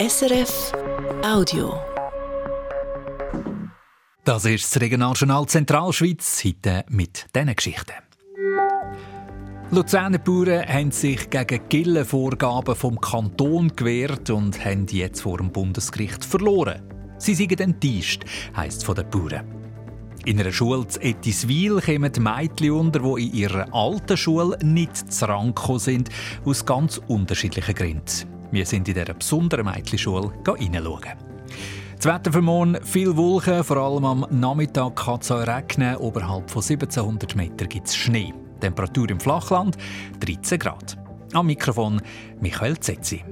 SRF Audio. Das ist das Regionaljournal Zentralschweiz, heute mit diesen Geschichten. Luzerner Bauern haben sich gegen Gillenvorgaben vom Kanton gewehrt und haben jetzt vor dem Bundesgericht verloren. Sie sind enttäuscht, heisst es von den Bauern. In einer Schule zu Etiswil kommen Mädchen unter, die in ihrer alten Schule nicht zu sind, aus ganz unterschiedlichen Gründen. Wir sind in dieser besonderen Mädchenschule hineinschauen. Das Wetter für morgen viel Wolken, vor allem am Nachmittag kann es auch regnen. Oberhalb von 1700 Metern gibt es Schnee. Temperatur im Flachland 13 Grad. Am Mikrofon Michael Zetzi.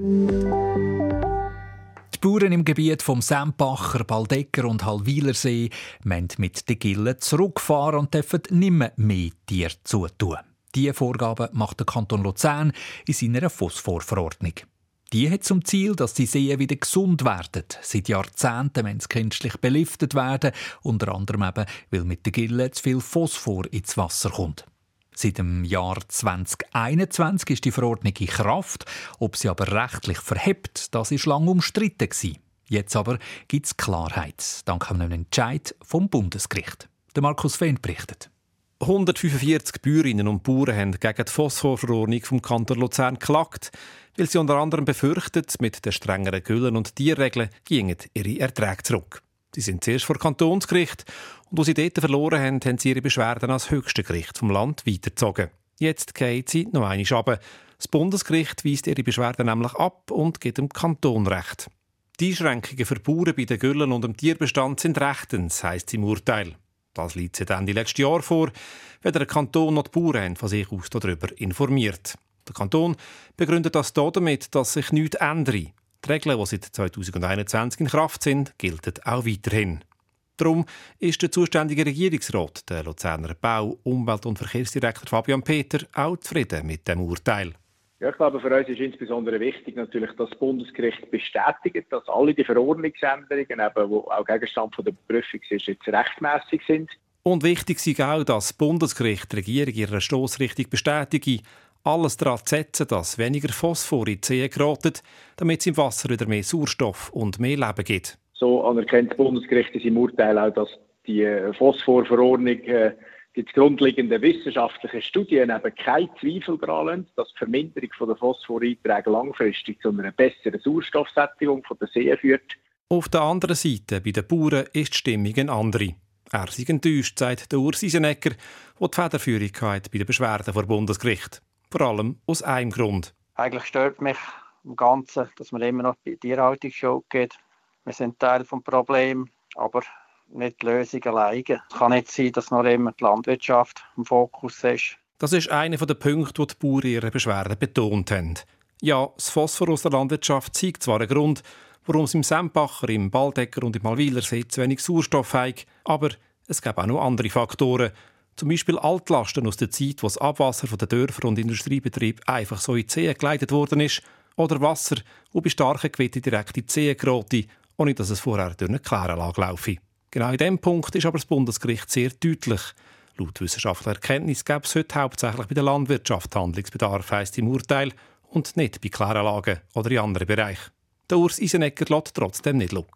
Die Bauern im Gebiet vom Sempacher, Baldecker und Hallwilersee müssen mit den Gillen zurückfahren und dürfen nicht mehr, Tiere zutun. Diese Vorgaben macht der Kanton Luzern in seiner Phosphorverordnung. Die hat zum Ziel, dass die Seen wieder gesund werden. Seit Jahrzehnten wenn sie künstlich beliftet werden, unter anderem eben, weil mit den Gillen zu viel Phosphor ins Wasser kommt. Seit dem Jahr 2021 ist die Verordnung in Kraft. Ob sie aber rechtlich verhebt, das ist lange umstritten Jetzt aber gibt es Klarheit, dank einem Entscheid vom Bundesgericht. Der Markus Fehn berichtet. 145 Bäuerinnen und Bauern haben gegen die Phosphorverordnung vom Kanton Luzern geklagt, weil sie unter anderem befürchtet, mit den strengeren Güllen- und Tierregeln gingen ihre Erträge zurück. Sie sind zuerst vor Kantonsgericht und wo sie dort verloren haben, haben sie ihre Beschwerden als höchste Gericht vom Land weitergezogen. Jetzt geht sie noch einmal runter. Das Bundesgericht weist ihre Beschwerden nämlich ab und gibt dem Kanton Recht. Die Einschränkungen für Bauern bei den Güllen und dem Tierbestand sind rechtens, heisst es im Urteil. Das liegt seit Ende letzten Jahr vor, wenn der Kanton noch die Bauern von sich aus darüber informiert. Der Kanton begründet das damit, dass sich nichts ändere. Die Regeln, die seit 2021 in Kraft sind, gelten auch weiterhin. Darum ist der zuständige Regierungsrat, der Luzerner Bau-, Umwelt- und Verkehrsdirektor Fabian Peter, auch zufrieden mit dem Urteil. Ja, ich glaube, für uns ist insbesondere wichtig natürlich, dass das Bundesgericht bestätigt, dass alle die Verordnungsänderungen, eben, die auch Gegenstand von der Prüfung sind, jetzt rechtmäßig sind. Und wichtig ist auch, dass das Bundesgericht die Regierung ihre Stoßrichtung bestätige, alles daran zu setzen, dass weniger Phosphor in die Seen geraten, damit es im Wasser wieder mehr Sauerstoff und mehr Leben gibt. So anerkennt das Bundesgericht in seinem Urteil auch, dass die Phosphorverordnung äh, die grundlegenden wissenschaftlichen Studien eben keinen Zweifel daran lassen, dass die Verminderung der Phosphoreinträge langfristig zu einer besseren Sauerstoffsättigung der Seen führt. Auf der anderen Seite, bei den Bauern, ist die Stimmung eine andere. Er sei enttäuscht, sagt der Urs Isenecker, der die Federführung hat bei den Beschwerden vor Bundesgericht. Vor allem aus einem Grund. Eigentlich stört mich im Ganzen, dass man immer noch bei Tierhaltung schon geht. Wir sind Teil des Problems, aber nicht die Lösung alleine. Es kann nicht sein, dass noch immer die Landwirtschaft im Fokus ist. Das ist einer der Punkte, die die Bauern ihre Beschwerden betont haben. Ja, das Phosphor aus der Landwirtschaft zeigt zwar einen Grund, warum es im Sempacher, im Baldecker und im Malwilersee zu wenig Sauerstoff hat, aber es gibt auch noch andere Faktoren. Zum Beispiel Altlasten aus der Zeit, wo das Abwasser von den Dörfern und Industriebetrieben einfach so in die Seen geleitet worden ist, oder Wasser, das bei starken Gewittern direkt in die Seen gerät, ohne dass es vorher durch eine Kläranlage laufe. Genau in diesem Punkt ist aber das Bundesgericht sehr deutlich. Laut wissenschaftlicher Erkenntnis gäbe es heute hauptsächlich bei der Landwirtschaft Handlungsbedarf, heisst im Urteil, und nicht bei Kläranlagen oder in anderen Bereichen. Der Urs Isenecker lässt trotzdem nicht schauen.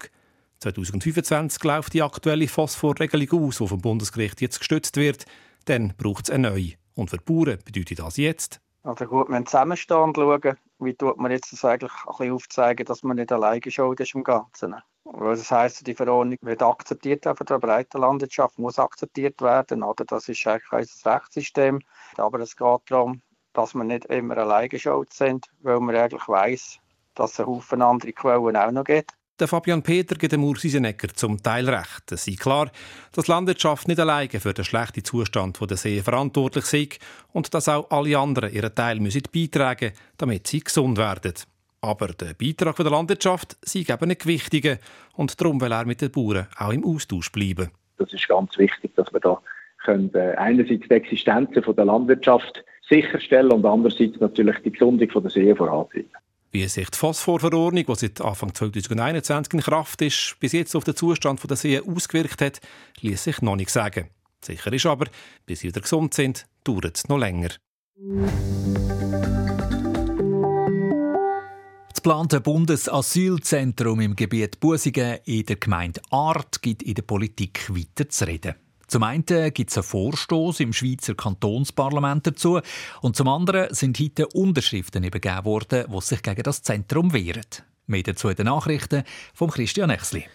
2025 läuft die aktuelle Phosphorregelung aus, die vom Bundesgericht jetzt gestützt wird. Dann braucht es eine neue. Und für die Bauern bedeutet das jetzt? Also gut, wir müssen zusammenstehen schauen, wie tut man jetzt das eigentlich ein bisschen aufzeigen, dass man nicht alleine schuld ist im Ganzen. Das heisst, die Verordnung wird akzeptiert von der breiten Landwirtschaft, muss akzeptiert werden. Oder? Das ist eigentlich unser Rechtssystem. Aber es geht darum, dass wir nicht immer alleine schuld sind, weil man eigentlich weiß, dass es einen Haufen andere Quellen auch noch gibt. Der Fabian Peter gibt dem Urs Isenecker zum Teil recht. Es sei klar, dass Landwirtschaft nicht alleine für den schlechten Zustand der See verantwortlich sei und dass auch alle anderen ihren Teil müssen beitragen damit sie gesund werden. Aber der Beitrag der Landwirtschaft sei eben nicht wichtiger und darum will er mit den Bauern auch im Austausch bleiben. Das ist ganz wichtig, dass wir da können, äh, einerseits die Existenz der Landwirtschaft sicherstellen und andererseits natürlich die Gesundung der See vorantreiben. Wie sich die Phosphorverordnung, die seit Anfang 2021 in Kraft ist, bis jetzt auf den Zustand der See ausgewirkt hat, ließ sich noch nicht sagen. Sicher ist aber, bis sie wieder gesund sind, dauert es noch länger. geplante Bundesasylzentrum im Gebiet Busingen in der Gemeinde Art gibt in der Politik weiter zu reden. Zum einen gibt es einen Vorstoß im Schweizer Kantonsparlament dazu und zum anderen sind heute Unterschriften übergeben worden, die sich gegen das Zentrum wehren. Mehr dazu in den Nachrichten von Christian Exli.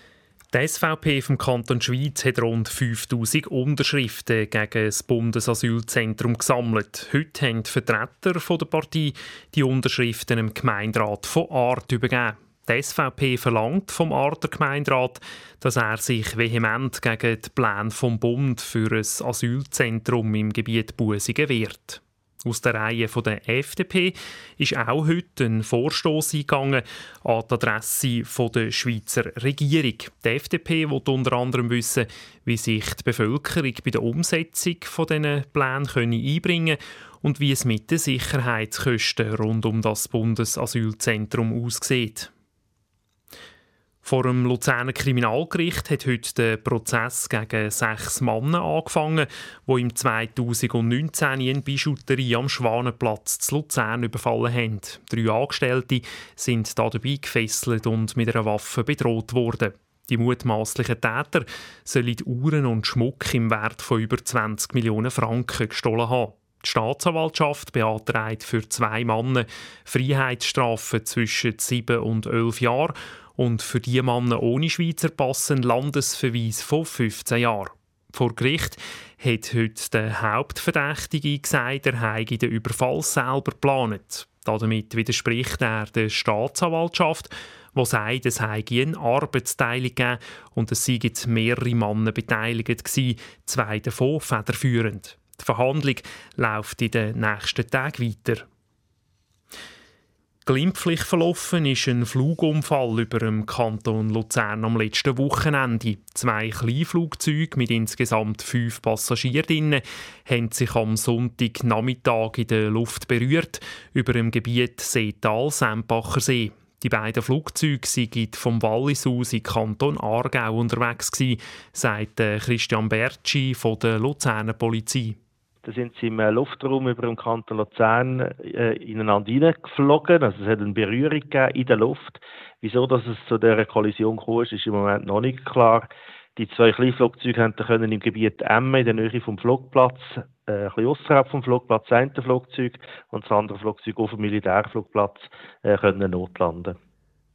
Die SVP vom Kanton Schweiz hat rund 5000 Unterschriften gegen das Bundesasylzentrum gesammelt. Heute haben die Vertreter der Partei die Unterschriften im Gemeinderat von Art übergeben. Die SVP verlangt vom Arter Gemeinderat, dass er sich vehement gegen die Pläne vom Bund für ein Asylzentrum im Gebiet Busigen wehrt. Aus der Reihe der FDP ist auch heute ein Vorstoß eingegangen an die Adresse der Schweizer Regierung. Die FDP will unter anderem wissen, wie sich die Bevölkerung bei der Umsetzung dieser Pläne einbringen können und wie es mit den Sicherheitskosten rund um das Bundesasylzentrum aussieht. Vor dem Luzerner Kriminalgericht hat heute der Prozess gegen sechs Männer angefangen, die im 2019 in Bijouterie am Schwanenplatz zu Luzern überfallen haben. Drei Angestellte sind dabei gefesselt und mit einer Waffe bedroht worden. Die mutmaßlichen Täter sollen Uhren und Schmuck im Wert von über 20 Millionen Franken gestohlen haben. Die Staatsanwaltschaft beantragt für zwei Männer Freiheitsstrafen zwischen sieben und elf Jahren und für die Männer ohne Schweizer Pass ein Landesverweis von 15 Jahren. Vor Gericht hat heute der Hauptverdächtige gesagt, er habe den Überfall selber geplant. Damit widerspricht er der Staatsanwaltschaft, die sagt, es habe eine Arbeitsteilung gegeben und es seien mehrere Männer beteiligt gewesen, zwei davon federführend. Die Verhandlung läuft in den nächsten Tagen weiter. Glimpflich verlaufen ist ein Flugunfall über dem Kanton Luzern am letzten Wochenende. Zwei Kleinflugzeuge mit insgesamt fünf Passagierinnen haben sich am Sonntagnachmittag in der Luft berührt über dem Gebiet Seetal-Sempacher See. Die beiden Flugzeuge sind vom Wallis aus in Kanton Aargau unterwegs sagt Christian Bertschi von der Luzerner Polizei. Da sind sie im äh, Luftraum über dem Kanton Luzern äh, ineinander hineingeflogen. Also es hat eine Berührung gegeben in der Luft. Wieso dass es zu dieser Kollision kam, ist im Moment noch nicht klar. Die zwei Kleinflugzeuge können im Gebiet Emme in der Nähe vom Flugplatz, äh, ein bisschen außerhalb vom Flugplatz, eine Flugzeug und das andere Flugzeug auf dem Militärflugplatz äh, können notlanden.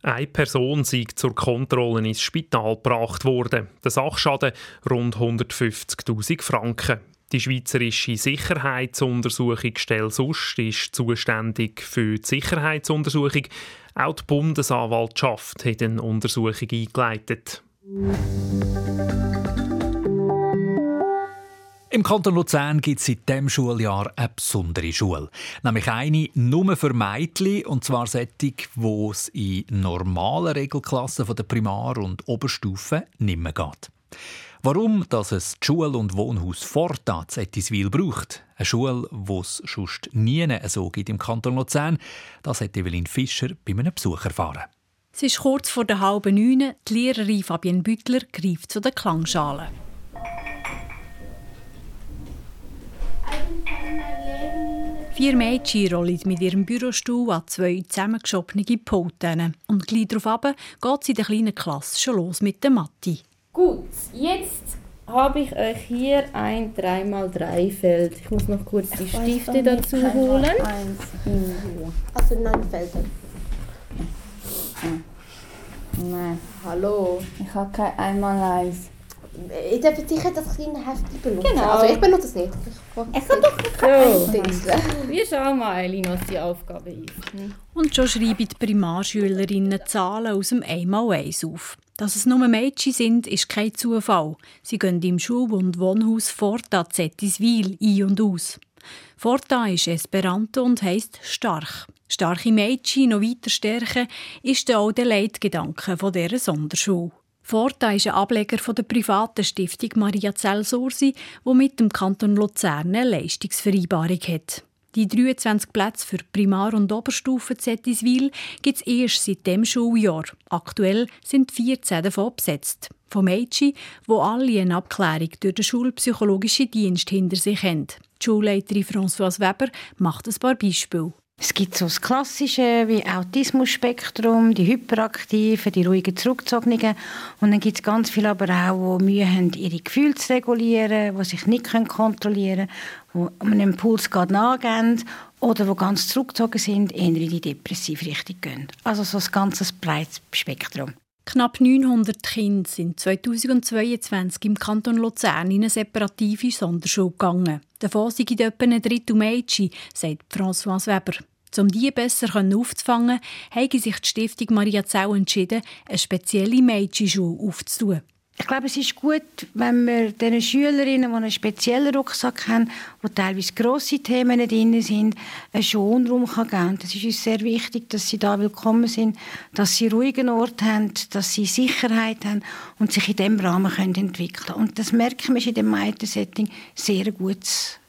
Eine Person ist zur Kontrolle ins Spital gebracht worden. Der Sachschaden rund 150.000 Franken. Die Schweizerische Sicherheitsuntersuchungsstelle SUST ist zuständig für die Sicherheitsuntersuchung. Auch die Bundesanwaltschaft hat eine Untersuchung eingeleitet. Im Kanton Luzern gibt es seit diesem Schuljahr eine besondere Schule. Nämlich eine nur für Mädchen, und zwar solche, wo es in normalen Regelklassen der Primar- und Oberstufe nicht mehr geht. Warum dass es die Schule- und Wohnhaus Forta zu Ettiswil braucht, eine Schule, die es sonst nie so gibt im Kanton Luzern, das hat Evelyn Fischer bei einem Besuch erfahren. Es ist kurz vor der halben neun. Die Lehrerin Fabienne Büttler greift zu der Klangschale. Vier Mädchen rollen mit ihrem Bürostuhl an zwei zusammengeschobene Pulten. Und gleich darauf geht es in der kleinen Klasse schon los mit der Mathe. Gut, jetzt habe ich euch hier ein 3x3-Feld. Ich muss noch kurz die Stifte dazu holen. Also neun Felder. Nein. Hallo. Ich habe kein einmal eins. Ich darf sicher das kleine Heft benutzen. Genau. Also ich benutze es nicht. Ich, ich kann doch so. Wir schauen mal, Eileen, was die Aufgabe ist. Und schon schreiben die Primarschülerinnen Zahlen aus dem 1x1 auf. Dass es nur Mädchen sind, ist kein Zufall. Sie gehen im Schul- und Wohnhaus Forta Zettiswil ein und aus. Forta ist Esperanto und heisst stark. Starke Mädchen noch weiter stärken ist auch der Leitgedanke dieser Sonderschule. Forta ist ein Ableger der privaten Stiftung Maria Zell-Sursi, die mit dem Kanton Luzern eine Leistungsvereinbarung hat. Die 23 Plätze für Primar- und Oberstufe Zettiswil gibt es erst seit dem Schuljahr. Aktuell sind 14 davon besetzt. Von Mädchen, die alle eine Abklärung durch den schulpsychologischen Dienst hinter sich haben. Die Schulleiterin Françoise Weber macht ein paar Beispiele. Es gibt so das Klassische wie Autismus-Spektrum, die Hyperaktiven, die ruhigen Zurückgezogenen. Und dann gibt es ganz viele aber auch, die Mühe haben, ihre Gefühle zu regulieren, die sich nicht kontrollieren können, die einem Impuls gerade nachgehen oder die ganz zurückgezogen sind, eher in die depressive Richtung gehen. Also so ein ganzes breites Spektrum. Knapp 900 Kinder sind 2022 im Kanton Luzern in eine separative Sonderschule gegangen. Davon sind etwa ein Drittel Mädchen, sagt François Weber. Um diese besser aufzufangen, hat sich die Stiftung Maria Zell entschieden, eine spezielle Mädchenschule aufzutun. Ich glaube, es ist gut, wenn wir den Schülerinnen, die einen speziellen Rucksack haben, wo teilweise grosse Themen drin sind, einen Schonraum geben kann. Das ist uns sehr wichtig, dass sie da willkommen sind, dass sie einen ruhigen Ort haben, dass sie Sicherheit haben und sich in diesem Rahmen entwickeln können. Und das merken wir in dem Mädchen-Setting sehr gut,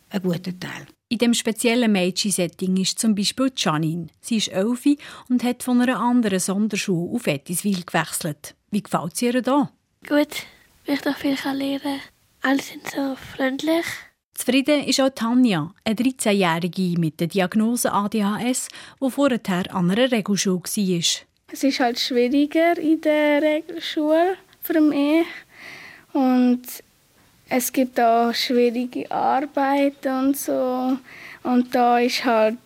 ein guter Teil. In dem speziellen Mädchen-Setting ist zum Beispiel Janine. Sie ist elf und hat von einer anderen Sonderschule auf Ettiswil gewechselt. Wie gefällt es ihr da? Gut, weil ich noch viel lernen kann. Alle sind so freundlich. Zufrieden ist auch Tanja, eine 13-Jährige mit der Diagnose ADHS, die vorher an einer Regelschule war. Es ist halt schwieriger in der Regelschule für mich. Und es gibt auch schwierige Arbeit und so. Und da ist halt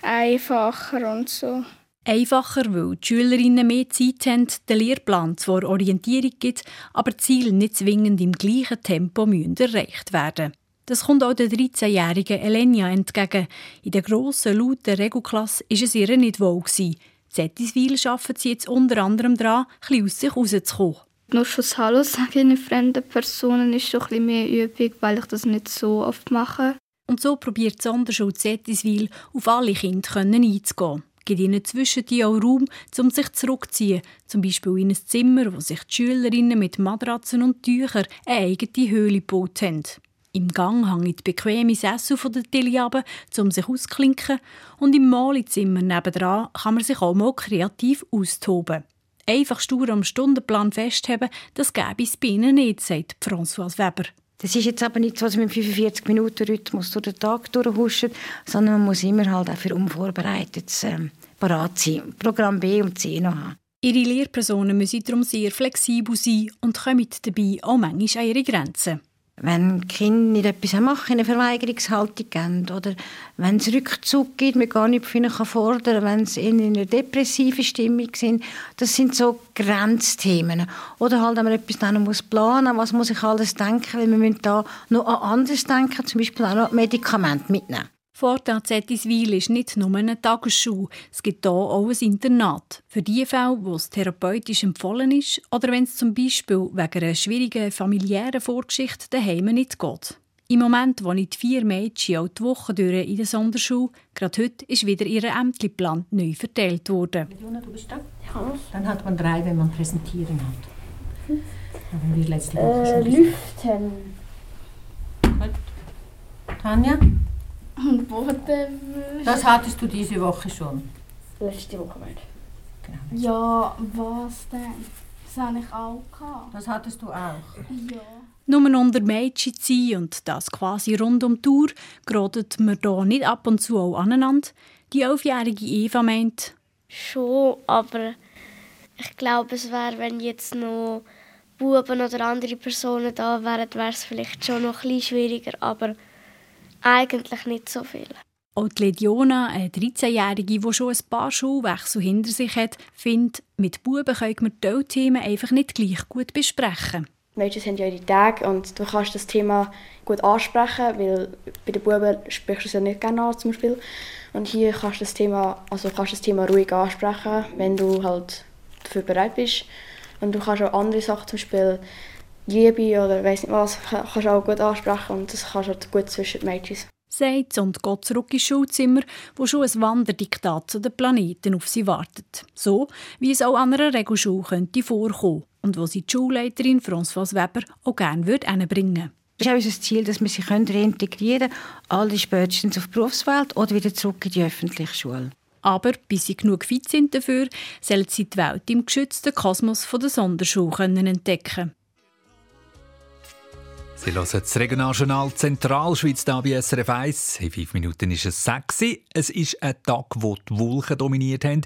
einfacher und so. Einfacher, weil die Schülerinnen mehr Zeit haben, den Lehrplan zwar Orientierung gibt, aber Ziele nicht zwingend im gleichen Tempo müssen erreicht werden. Das kommt auch der 13-jährigen Elenia entgegen. In der grossen, lauten Regelklasse war es ihr nicht wohl. In Zettiswil arbeiten sie jetzt unter anderem daran, ein aus sich rauszukommen. Nur das Hallo sagen fremden Personen ist schon ein mehr Übung, weil ich das nicht so oft mache. Und so probiert die Sonderschule Zettiswil, auf alle Kinder einzugehen gibt ihnen zwischen die auch Raum, um sich zurückzuziehen, zum Beispiel in ein Zimmer, wo sich die Schülerinnen mit Matratzen und Tüchern eine eigene Höhle gebaut haben. Im Gang hängen die bequeme Sessel von der Tilly ab, um sich auszuklinken, und im Malezimmer nebendran kann man sich auch mal kreativ austoben. Einfach stur am Stundenplan festheben, das gäbe es bei ihnen nicht, sagt François Weber. Das ist jetzt aber nicht so, dass man im 45-Minuten-Rhythmus durch den Tag durchhuscht, sondern man muss immer halt auch für unvorbereitet ähm, parat sein. Programm B und C noch haben. Ihre Lehrpersonen müssen darum sehr flexibel sein und kommen dabei auch manchmal an ihre Grenzen wenn Kinder nicht etwas machen, eine Verweigerungshaltung geben oder wenn es Rückzug gibt, man gar nicht von ihnen fordern kann, wenn sie in einer depressiven Stimmung sind. Das sind so Grenzthemen. Oder halt, wenn man etwas dann muss planen muss, was muss ich alles denken, weil wir müssen da noch an anderes denken, zum Beispiel auch noch Medikamente mitnehmen. Vorteil Zettiswil ist nicht nur eine Tagesschule, es gibt hier auch ein Internat. Für die Fälle, wo es therapeutisch empfohlen ist oder wenn es zum Beispiel wegen einer schwierigen familiären Vorgeschichte daheim nicht geht. Im Moment wohnen die vier Mädchen auch die Woche durch in der Sonderschule. Gerade heute ist wieder ihr Ämterplan neu verteilt worden. Jona, du bist da? Ja. Dann hat man drei, wenn man präsentieren hat. Haben wir letzte Woche äh, schon Lüften. Tanja? Das hattest du diese Woche schon? Letzte Woche nicht. Genau. Ja, was denn? Das habe ich auch gehabt. Das hattest du auch? Ja. Nur unter Mädchen zu sein und das quasi rund um die Tour, geratet man hier nicht ab und zu auch aneinander. Die elfjährige Eva meint... Schon, aber ich glaube, es wäre, wenn jetzt noch Buben oder andere Personen da wären, wäre es vielleicht schon noch ein bisschen schwieriger, aber eigentlich nicht so viel. Auch die Lediona, eine 13-Jährige, die schon ein paar Schulwechsel hinter sich hat, findet, mit Buben können wir diese Themen einfach nicht gleich gut besprechen. Mädchen haben ja ihre Tage und du kannst das Thema gut ansprechen, weil bei den Buben sprichst du es ja nicht gerne an, zum Beispiel. Und hier kannst du das Thema, also kannst das Thema ruhig ansprechen, wenn du halt dafür bereit bist. Und du kannst auch andere Sachen, zum Beispiel Liebe oder weiß nicht was, kannst du auch gut ansprechen und das kannst du halt gut zwischen den Mädchen. Sagt und geht zurück ins Schulzimmer, wo schon ein Wanderdiktat zu den Planeten auf sie wartet. So, wie es auch an einer Regelschule könnte vorkommen und wo sie die Schulleiterin François Weber auch gerne würde bringen es ist auch unser Ziel, dass wir sie reintegrieren können, alle spätestens auf die Berufswelt oder wieder zurück in die öffentliche Schule. Aber bis sie genug fit sind dafür, sollen sie die Welt im geschützten Kosmos der Sonderschule entdecken Sie hören das Regionaljournal Zentralschweiz bei SRF 1. In fünf Minuten ist es sexy. Es ist ein Tag, wo die Wolken dominiert haben.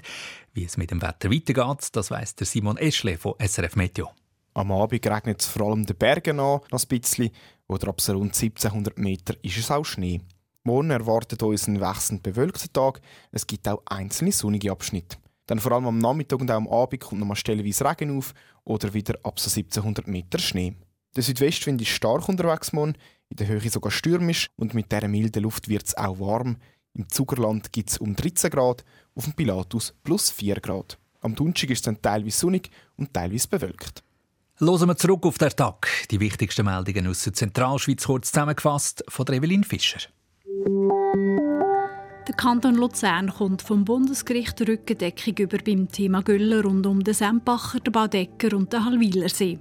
Wie es mit dem Wetter weitergeht, das weiss der Simon Eschle von SRF Meteo. Am Abend regnet es vor allem den Bergen an, noch ein bisschen. Oder ab so rund 1700 Meter ist es auch Schnee. Morgen erwartet uns ein wechselnd bewölkter Tag. Es gibt auch einzelne sonnige Abschnitte. Dann vor allem am Nachmittag und auch am Abend kommt noch mal stellenweise Regen auf oder wieder ab so 1700 Meter Schnee. Der Südwestwind ist stark unterwegs morgen, in der Höhe sogar stürmisch und mit dieser milden Luft wird es auch warm. Im Zugerland gibt es um 13 Grad, auf dem Pilatus plus 4 Grad. Am Donnerstag ist es dann teilweise sonnig und teilweise bewölkt. Hören wir zurück auf den Tag. Die wichtigsten Meldungen aus der Zentralschweiz kurz zusammengefasst von Evelyn Fischer. Der Kanton Luzern kommt vom Bundesgericht Rückendeckung über beim Thema Gülle rund um den Sempacher, den Baudecker und den Halwilersee.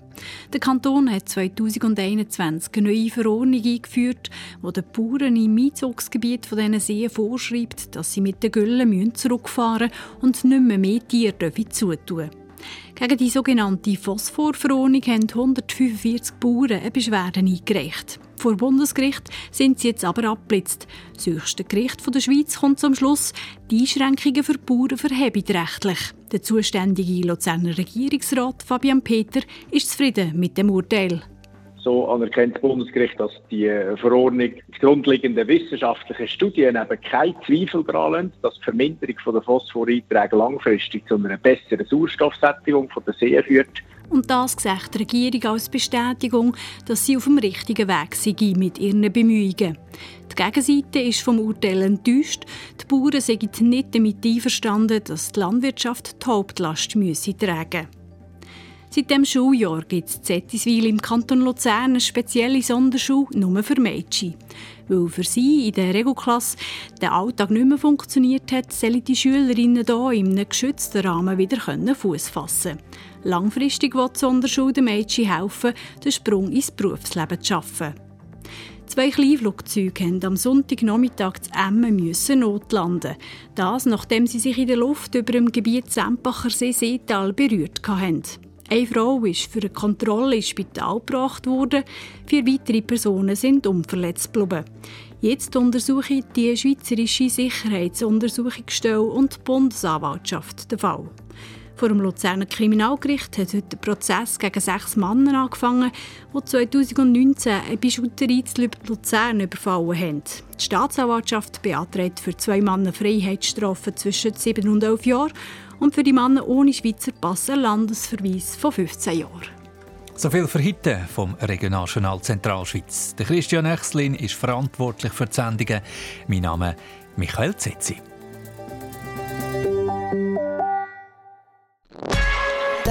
Der Kanton hat 2021 eine neue Verordnung eingeführt, die den Bauern im Einzugsgebiet von diesen Seen vorschreibt, dass sie mit den Güllen zurückfahren müssen und nicht mehr mehr Tiere zutun dürfen. Gegen die sogenannte Phosphorverordnung haben 145 Bauern eine Beschwerde eingereicht. Vor Bundesgericht sind sie jetzt aber abblitzt. Das höchste Gericht der Schweiz kommt zum Schluss, die Einschränkungen für Bauern verheben rechtlich. Der zuständige Luzerner Regierungsrat Fabian Peter ist zufrieden mit dem Urteil. So anerkennt das Bundesgericht, dass die Verordnung die grundlegenden wissenschaftlichen Studien eben keinen Zweifel daran lassen, dass die Verminderung der Phosphoreinträge langfristig zu einer besseren Sauerstoffsättigung der See führt. Und das sieht die Regierung als Bestätigung, dass sie auf dem richtigen Weg sei mit ihren Bemühungen. Die Gegenseite ist vom Urteil enttäuscht. Die Bauern sind nicht damit einverstanden, dass die Landwirtschaft die Hauptlast müsse tragen müsse. Seit dem Schuljahr gibt es Zettiswil im Kanton Luzern eine spezielle Sonderschule nur für Mädchen. Weil für sie in der Regelklasse der Alltag nicht mehr funktioniert hat, sollen die Schülerinnen hier in einem geschützten Rahmen wieder Fuß fassen Langfristig will die Sonderschule den Mädchen helfen, den Sprung ins Berufsleben zu schaffen. Zwei Kleinflugzeuge mussten am Sonntagnachmittag zu Emmen müssen notlanden. Das, nachdem sie sich in der Luft über dem Gebiet Sempacher See-Seetal berührt hatten. Eine Frau ist für eine Kontrolle ins Spital gebracht worden. Vier weitere Personen sind unverletzt geblieben. Jetzt untersuchen die Schweizerische Sicherheitsuntersuchungsstelle und die Bundesanwaltschaft den Fall. Vor dem Luzerner Kriminalgericht hat heute der Prozess gegen sechs Männer angefangen, die 2019 eine Bijouterie zu Luzern überfallen haben. Die Staatsanwaltschaft beantragt für zwei Männer Freiheitsstrafen zwischen 7 und 11 Jahren und für die Männer ohne Schweizer Pass ein Landesverweis von 15 Jahren. So viel für heute vom Regionaljournal Zentralschweiz. Der Christian Echslin ist verantwortlich für die Sendungen. Mein Name ist Michael Zetzi.